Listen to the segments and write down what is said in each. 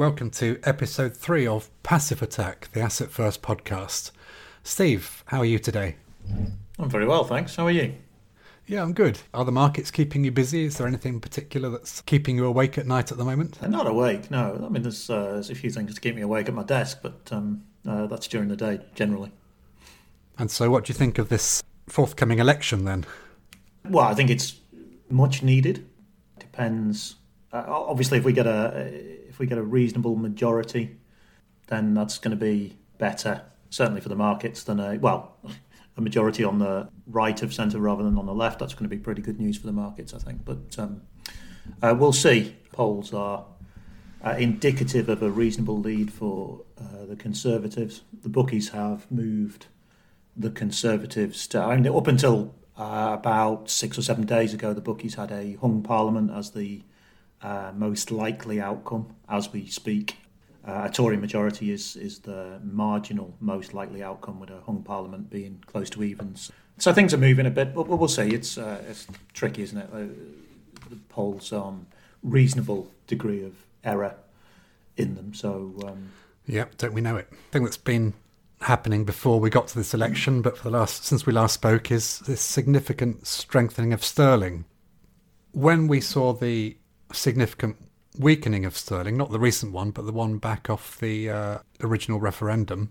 Welcome to episode three of Passive Attack, the Asset First podcast. Steve, how are you today? I'm very well, thanks. How are you? Yeah, I'm good. Are the markets keeping you busy? Is there anything in particular that's keeping you awake at night at the moment? I'm not awake, no. I mean, there's, uh, there's a few things to keep me awake at my desk, but um, uh, that's during the day generally. And so, what do you think of this forthcoming election then? Well, I think it's much needed. Depends. Uh, obviously, if we get a we get a reasonable majority, then that's going to be better, certainly for the markets than a well, a majority on the right of centre rather than on the left. That's going to be pretty good news for the markets, I think. But um, uh, we'll see. Polls are uh, indicative of a reasonable lead for uh, the Conservatives. The bookies have moved the Conservatives to, I mean, up until uh, about six or seven days ago, the bookies had a hung parliament as the uh, most likely outcome as we speak. Uh, a Tory majority is is the marginal most likely outcome, with a hung parliament being close to evens. So things are moving a bit, but we'll see. It's uh, it's tricky, isn't it? Uh, the polls on reasonable degree of error in them. So um, yeah, don't we know it? I think that's been happening before we got to this election, but for the last since we last spoke, is this significant strengthening of sterling. When we saw the significant weakening of sterling, not the recent one, but the one back off the uh, original referendum,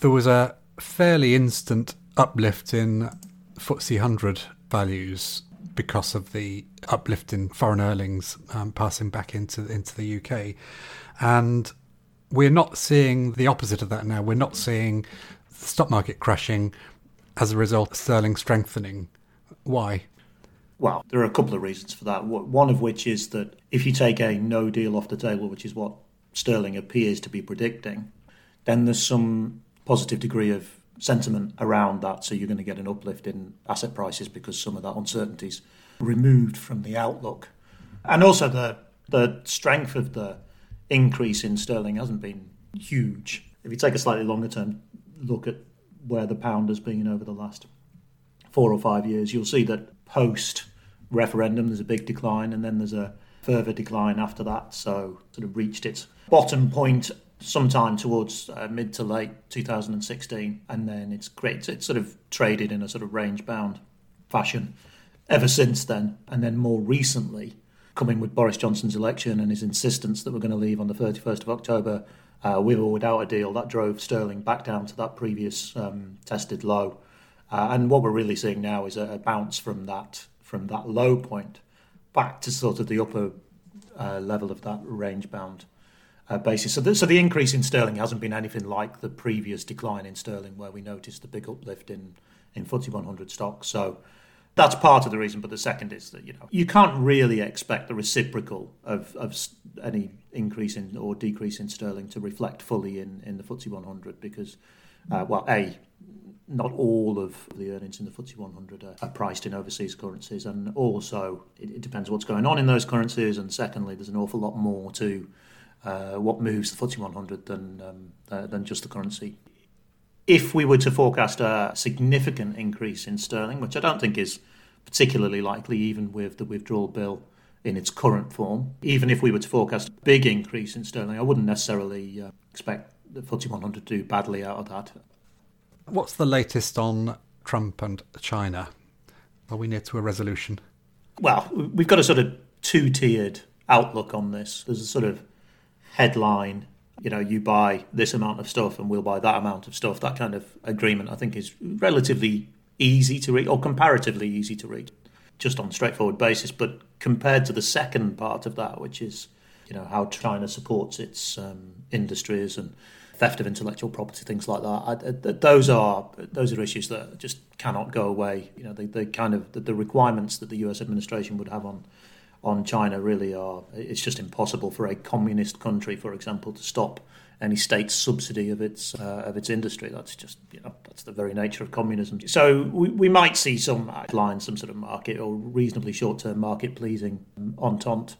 there was a fairly instant uplift in FTSE 100 values because of the uplift in foreign earnings um, passing back into into the UK, and we're not seeing the opposite of that now. We're not seeing the stock market crashing as a result of sterling strengthening. Why? Well, there are a couple of reasons for that. One of which is that if you take a no deal off the table, which is what sterling appears to be predicting, then there's some positive degree of sentiment around that. So you're going to get an uplift in asset prices because some of that uncertainty is removed from the outlook. And also the the strength of the increase in sterling hasn't been huge. If you take a slightly longer term look at where the pound has been over the last four or five years, you'll see that post referendum, there's a big decline, and then there's a further decline after that. So, sort of reached its bottom point sometime towards uh, mid to late 2016, and then it's great. It's sort of traded in a sort of range bound fashion ever since then. And then more recently, coming with Boris Johnson's election and his insistence that we're going to leave on the 31st of October uh, with or without a deal, that drove sterling back down to that previous um, tested low. Uh, and what we're really seeing now is a, a bounce from that from that low point back to sort of the upper uh, level of that range bound uh, basis. So the, so the increase in sterling hasn't been anything like the previous decline in sterling, where we noticed the big uplift in in FTSE 100 stocks. So that's part of the reason. But the second is that you know you can't really expect the reciprocal of of any increase in or decrease in sterling to reflect fully in in the FTSE 100 because uh, well a not all of the earnings in the FTSE 100 are, are priced in overseas currencies, and also it, it, depends what's going on in those currencies. And secondly, there's an awful lot more to uh, what moves the FTSE 100 than um, uh, than just the currency. If we were to forecast a significant increase in sterling, which I don't think is particularly likely, even with the withdrawal bill in its current form, even if we were to forecast a big increase in sterling, I wouldn't necessarily uh, expect the FTSE 100 to do badly out of that. What's the latest on Trump and China? Are we near to a resolution? Well, we've got a sort of two tiered outlook on this. There's a sort of headline, you know, you buy this amount of stuff and we'll buy that amount of stuff. That kind of agreement, I think, is relatively easy to reach, or comparatively easy to reach, just on a straightforward basis. But compared to the second part of that, which is, you know, how China supports its um, industries and theft of intellectual property, things like that. I, I, those are those are issues that just cannot go away. You know, the, kind of the, the, requirements that the U.S. administration would have on on China really are. It's just impossible for a communist country, for example, to stop any state subsidy of its uh, of its industry. That's just you know that's the very nature of communism. So we, we might see some lines, some sort of market or reasonably short term market pleasing entente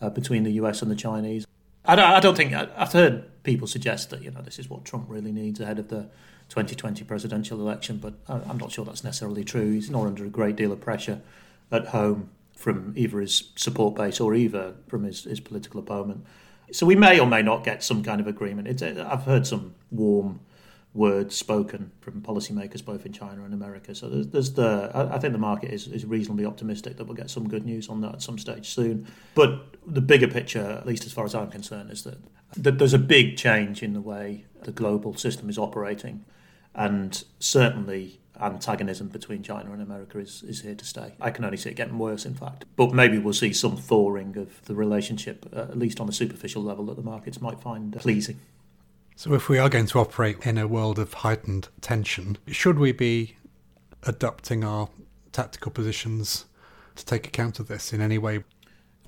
uh, between the U.S. and the Chinese. I don't, I don't think I've heard people suggest that you know this is what Trump really needs ahead of the 2020 presidential election, but I'm not sure that's necessarily true. He's not under a great deal of pressure at home from either his support base or either from his, his political opponent. So we may or may not get some kind of agreement. It's, I've heard some warm words spoken from policymakers both in China and America. So there's, there's the I, think the market is, is reasonably optimistic that we'll get some good news on that at some stage soon. But the bigger picture, at least as far as I'm concerned, is that, that there's a big change in the way the global system is operating, and certainly antagonism between China and America is, is here to stay. I can only see it getting worse, in fact. But maybe we'll see some thawing of the relationship, uh, at least on a superficial level, that the markets might find pleasing. So, if we are going to operate in a world of heightened tension, should we be adapting our tactical positions to take account of this in any way?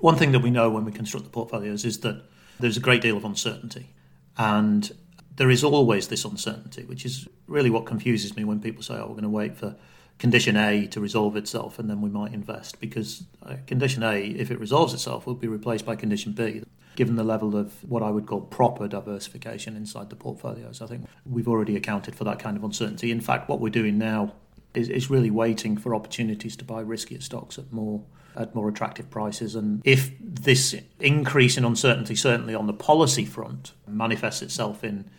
One thing that we know when we construct the portfolios is that there's a great deal of uncertainty. And there is always this uncertainty, which is really what confuses me when people say, oh, we're going to wait for condition A to resolve itself and then we might invest. Because uh, condition A, if it resolves itself, will be replaced by condition B given the level of what I would call proper diversification inside the portfolios. I think we've already accounted for that kind of uncertainty. In fact, what we're doing now is, is really waiting for opportunities to buy riskier stocks at more at more attractive prices. And if this increase in uncertainty, certainly on the policy front, manifests itself in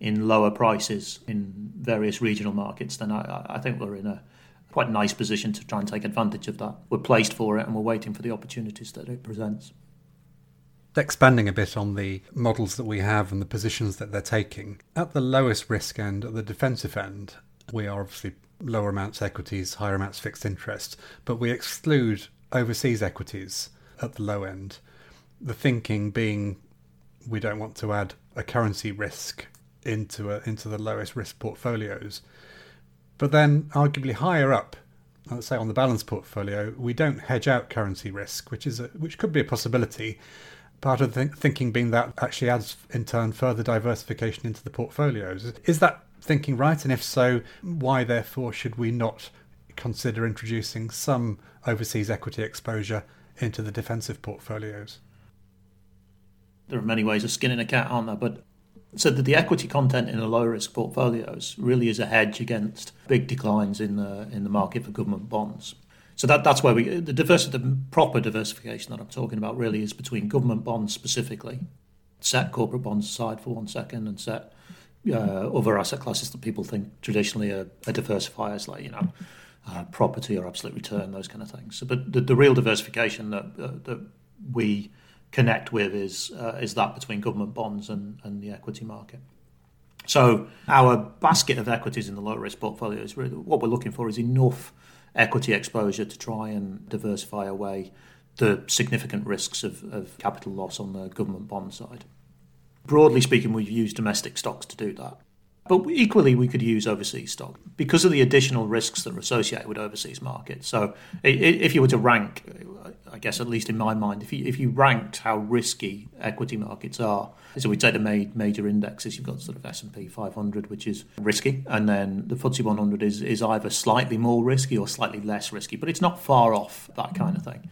in lower prices in various regional markets, then I, I think we're in a quite nice position to try and take advantage of that. We're placed for it and we're waiting for the opportunities that it presents expanding a bit on the models that we have and the positions that they're taking, at the lowest risk end, at the defensive end, we are obviously lower amounts equities, higher amounts fixed interest, but we exclude overseas equities at the low end. The thinking being we don't want to add a currency risk into a, into the lowest risk portfolios. But then, arguably higher up, let's say on the balance portfolio, we don't hedge out currency risk, which is a, which could be a possibility part of the th- thinking being that actually adds in turn further diversification into the portfolios. Is that thinking right? And if so, why therefore should we not consider introducing some overseas equity exposure into the defensive portfolios? There are many ways of skinning a cat, aren't there? But so that the equity content in the low risk portfolios really is a hedge against big declines in the in the market for government bonds. So that, that's where we the the proper diversification that I'm talking about really is between government bonds specifically, set corporate bonds aside for one second, and set uh, other asset classes that people think traditionally are, are diversifiers, like you know, uh, property or absolute return, those kind of things. So, but the, the real diversification that uh, that we connect with is uh, is that between government bonds and, and the equity market. So our basket of equities in the low risk portfolio is really what we're looking for is enough equity exposure to try and diversify away the significant risks of, of capital loss on the government bond side. Broadly speaking, we've used domestic stocks to do that. But equally, we could use overseas stock because of the additional risks that are associated with overseas markets. So, if you were to rank, I guess at least in my mind, if you if you ranked how risky equity markets are, so we'd take the major indexes. You've got sort of S and P 500, which is risky, and then the FTSE 100 is is either slightly more risky or slightly less risky, but it's not far off that kind of thing.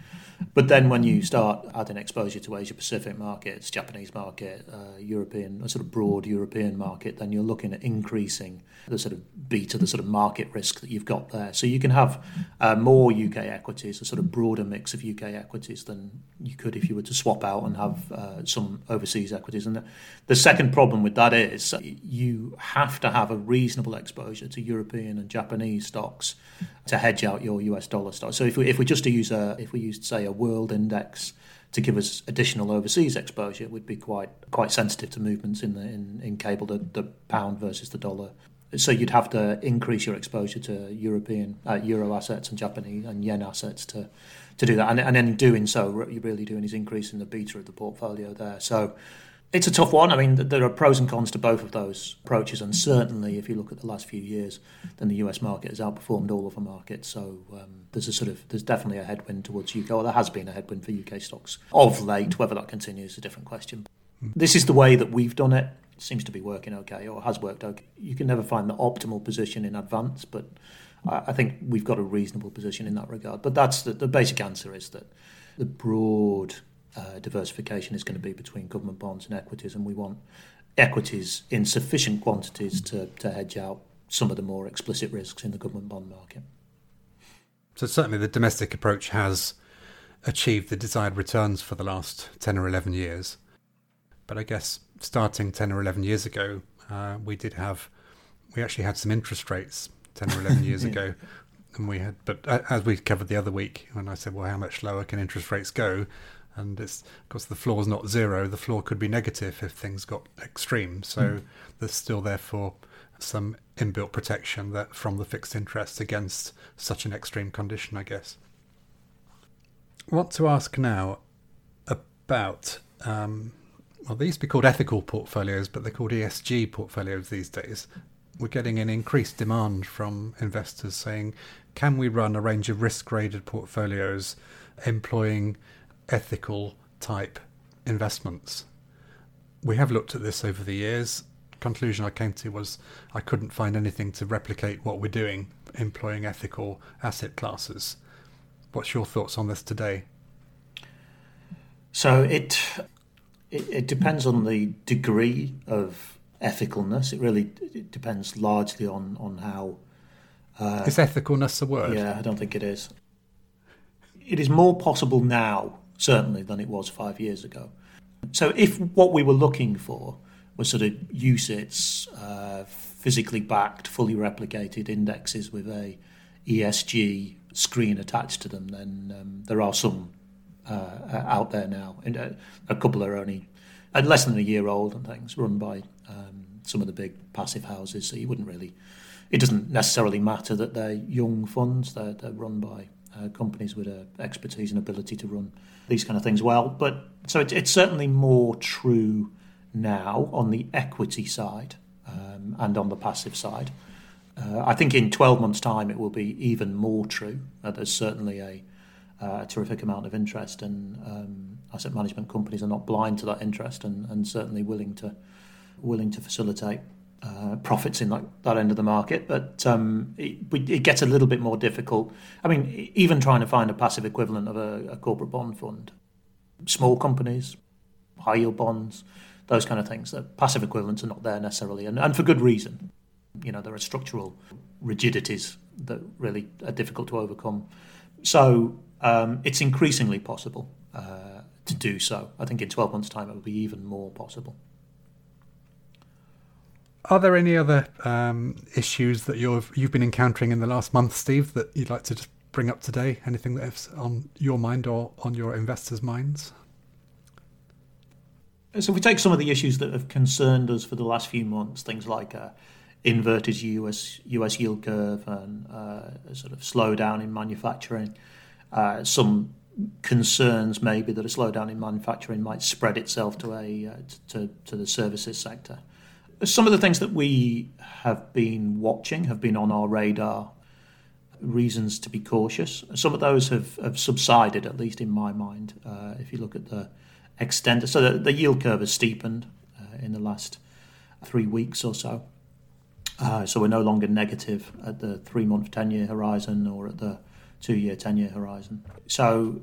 But then when you start adding exposure to Asia Pacific markets, Japanese market, uh, European, a sort of broad European market, then you're looking at increasing the sort of beta, the sort of market risk that you've got there. So you can have uh, more UK equities, a sort of broader mix of UK equities than you could if you were to swap out and have uh, some overseas equities. And the, the second problem with that is you have to have a reasonable exposure to European and Japanese stocks to hedge out your US dollar stocks. So if we, if we just to use a if we used say a world index to give us additional overseas exposure, we'd be quite quite sensitive to movements in the in, in cable the, the pound versus the dollar. So you'd have to increase your exposure to European uh, euro assets and Japanese and yen assets to to do that. And, and in doing so, what you're really doing is increasing the beta of the portfolio there. So it's a tough one. I mean, there are pros and cons to both of those approaches, and certainly if you look at the last few years, then the US market has outperformed all of the markets. So um, there's a sort of there's definitely a headwind towards UK, or there has been a headwind for UK stocks of late. Whether that continues is a different question. This is the way that we've done it. it. Seems to be working okay, or has worked okay. You can never find the optimal position in advance, but I think we've got a reasonable position in that regard. But that's the, the basic answer is that the broad uh, diversification is going to be between government bonds and equities, and we want equities in sufficient quantities to, to hedge out some of the more explicit risks in the government bond market. So, certainly, the domestic approach has achieved the desired returns for the last 10 or 11 years. But I guess starting 10 or 11 years ago, uh, we did have, we actually had some interest rates 10 or 11 years yeah. ago. And we had, but as we covered the other week, when I said, well, how much lower can interest rates go? And it's, of course, the floor is not zero. The floor could be negative if things got extreme. So mm. there's still, therefore, some inbuilt protection that from the fixed interest against such an extreme condition, I guess. I want to ask now about um, well, they used to be called ethical portfolios, but they're called ESG portfolios these days. We're getting an increased demand from investors saying, can we run a range of risk graded portfolios employing ethical type investments? We have looked at this over the years. Conclusion I came to was I couldn't find anything to replicate what we're doing employing ethical asset classes. What's your thoughts on this today? So it, it, it depends on the degree of ethicalness. It really it depends largely on on how. Uh, is ethicalness a word? Yeah, I don't think it is. It is more possible now, certainly, than it was five years ago. So, if what we were looking for was sort of UCITS, uh, physically backed, fully replicated indexes with a ESG screen attached to them, then um, there are some uh, out there now. And, uh, a couple are only uh, less than a year old and things, run by um, some of the big passive houses. So you wouldn't really. It doesn't necessarily matter that they're young funds. They're, they're run by uh, companies with expertise and ability to run these kind of things well. But so it, it's certainly more true now on the equity side um, and on the passive side. Uh, I think in 12 months' time it will be even more true. Uh, there's certainly a uh, a terrific amount of interest, and um, asset management companies are not blind to that interest, and, and certainly willing to willing to facilitate uh, profits in that, that end of the market. But um, it, it, gets a little bit more difficult. I mean, even trying to find a passive equivalent of a, a corporate bond fund, small companies, high yield bonds, those kind of things. The passive equivalents are not there necessarily, and, and for good reason. You know, there are structural rigidities that really are difficult to overcome. So um, it's increasingly possible uh, to do so. I think in 12 months' time it will be even more possible. Are there any other um, issues that you've you've been encountering in the last month, Steve, that you'd like to just bring up today? Anything that's on your mind or on your investors' minds? So, if we take some of the issues that have concerned us for the last few months, things like uh, inverted US US yield curve and uh, sort of slowdown in manufacturing, uh, some concerns maybe that a slowdown in manufacturing might spread itself to a uh, to, to the services sector. Some of the things that we have been watching have been on our radar. Reasons to be cautious. Some of those have, have subsided, at least in my mind. Uh, if you look at the extent, so the, the yield curve has steepened uh, in the last three weeks or so. Uh, so we're no longer negative at the three month, 10 year horizon or at the two year, 10 year horizon. So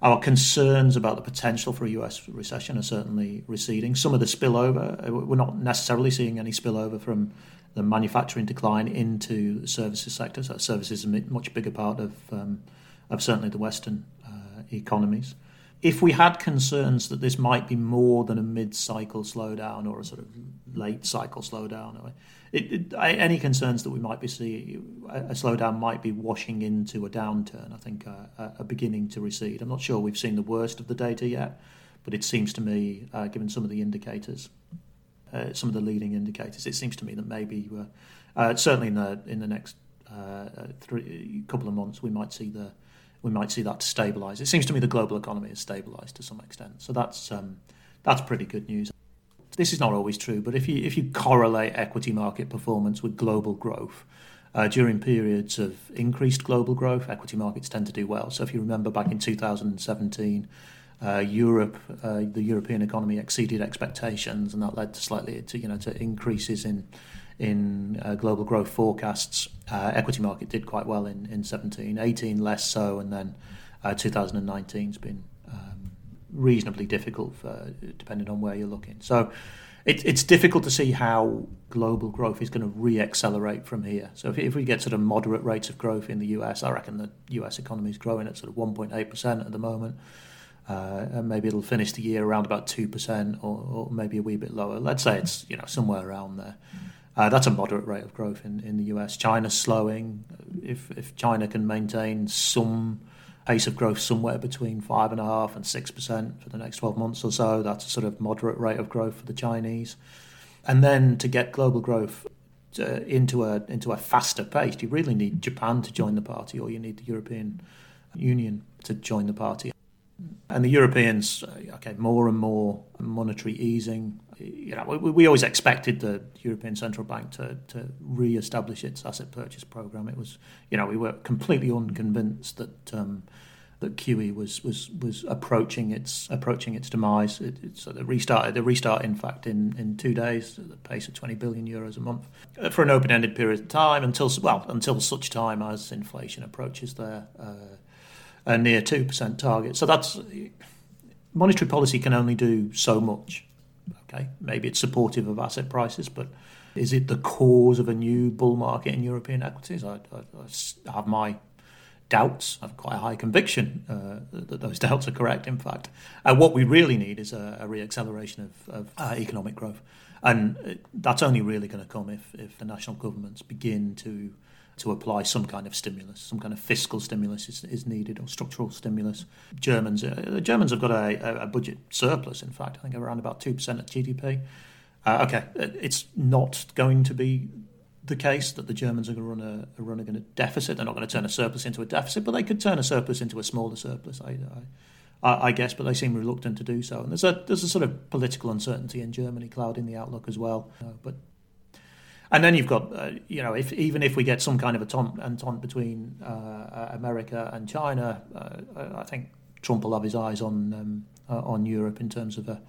our concerns about the potential for a US recession are certainly receding. Some of the spillover, uh, we're not necessarily seeing any spillover from the manufacturing decline into the services sector. So services is a much bigger part of, um, of certainly the Western uh, economies. If we had concerns that this might be more than a mid cycle slowdown or a sort of late cycle slowdown, it, it, any concerns that we might be seeing a slowdown might be washing into a downturn. I think uh, a beginning to recede. I'm not sure we've seen the worst of the data yet, but it seems to me, uh, given some of the indicators, uh, some of the leading indicators, it seems to me that maybe uh, certainly in the in the next uh, three couple of months we might see the we might see that stabilise. It seems to me the global economy has stabilised to some extent, so that's um, that's pretty good news this is not always true, but if you if you correlate equity market performance with global growth, uh, during periods of increased global growth, equity markets tend to do well. So if you remember back in 2017, uh, Europe, uh, the European economy exceeded expectations, and that led to slightly to you know to increases in in uh, global growth forecasts. Uh, equity market did quite well in in 17, 18 less so, and then 2019 uh, has been reasonably difficult for, depending on where you're looking. So it, it's difficult to see how global growth is going to re-accelerate from here. So if, if, we get sort of moderate rates of growth in the US, I reckon the US economy is growing at sort of 1.8% at the moment. Uh, and maybe it'll finish the year around about two percent, or, or, maybe a wee bit lower. Let's say it's you know somewhere around there. Uh, that's a moderate rate of growth in, in the US. China's slowing. If if China can maintain some pace of growth somewhere between five and a half and six percent for the next twelve months or so, that's a sort of moderate rate of growth for the Chinese. And then to get global growth uh, into a into a faster pace, you really need Japan to join the party, or you need the European Union to join the party. And the Europeans, uh, okay, more and more monetary easing. You know, we, we always expected the European Central Bank to, to re-establish its asset purchase program. It was, you know, we were completely unconvinced that um, that QE was was was approaching its approaching its demise. It, it, so the restart, the restart, in fact, in, in two days, at the pace of 20 billion euros a month, uh, for an open-ended period of time until well until such time as inflation approaches their uh, near 2% target. So that's monetary policy can only do so much. Okay, maybe it's supportive of asset prices, but is it the cause of a new bull market in European equities? I, I, I have my doubts. I have quite a high conviction uh, that those doubts are correct, in fact. Uh, what we really need is a, a reacceleration of, of uh, economic growth. And that's only really going to come if, if the national governments begin to to apply some kind of stimulus, some kind of fiscal stimulus is, is needed or structural stimulus. Germans, uh, the Germans have got a, a, budget surplus. In fact, I think around about two percent of GDP. Uh, okay, uh, it's not going to be the case that the Germans are going to run a, run a deficit. They're not going to turn a surplus into a deficit, but they could turn a surplus into a smaller surplus. I, I, I guess, but they seem reluctant to do so. And there's a there's a sort of political uncertainty in Germany clouding the outlook as well. Uh, but and then you've got, uh, you know, if even if we get some kind of a entente between uh, America and China, uh, I think Trump will have his eyes on um, uh, on Europe in terms of a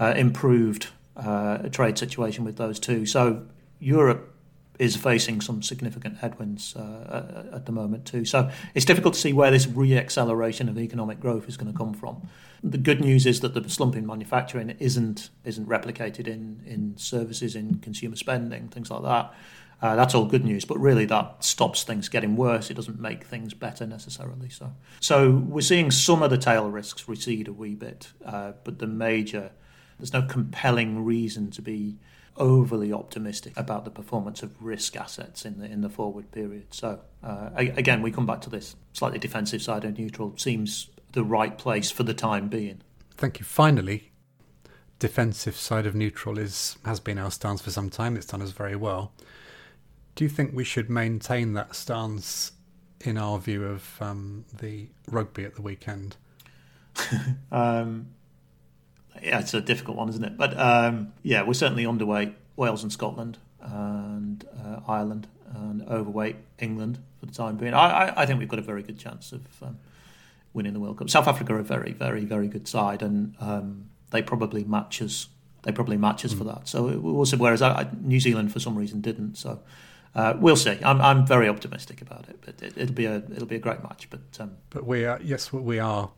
uh, improved uh, trade situation with those two. So Europe is facing some significant headwinds uh, at the moment too. So it's difficult to see where this re-acceleration of economic growth is going to come from. The good news is that the slump in manufacturing isn't isn't replicated in in services, in consumer spending, things like that. Uh, that's all good news, but really that stops things getting worse. It doesn't make things better necessarily. So, so we're seeing some of the tail risks recede a wee bit, uh, but the major there's no compelling reason to be overly optimistic about the performance of risk assets in the in the forward period. So uh, again, we come back to this slightly defensive side of neutral seems the right place for the time being. Thank you. Finally, defensive side of neutral is has been our stance for some time. It's done us very well. Do you think we should maintain that stance in our view of um, the rugby at the weekend? um, yeah, it's a difficult one, isn't it? But um, yeah, we're certainly underweight Wales and Scotland and uh, Ireland and overweight England for the time being. I, I, I, think we've got a very good chance of um, winning the World Cup. South Africa are a very, very, very good side, and um, they probably match us. They probably match us mm. for that. So see. Whereas I, New Zealand, for some reason, didn't. So uh, we'll see. I'm, I'm very optimistic about it. But it, will be a it'll be a great match. But um, but we are yes, we are.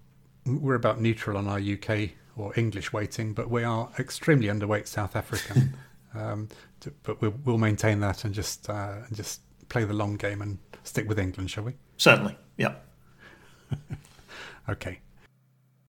We're about neutral on our UK or English weighting, but we are extremely underweight South African. um, to, but we'll, we'll, maintain that and just uh, just play the long game and stick with England, shall we? Certainly. Yeah. okay.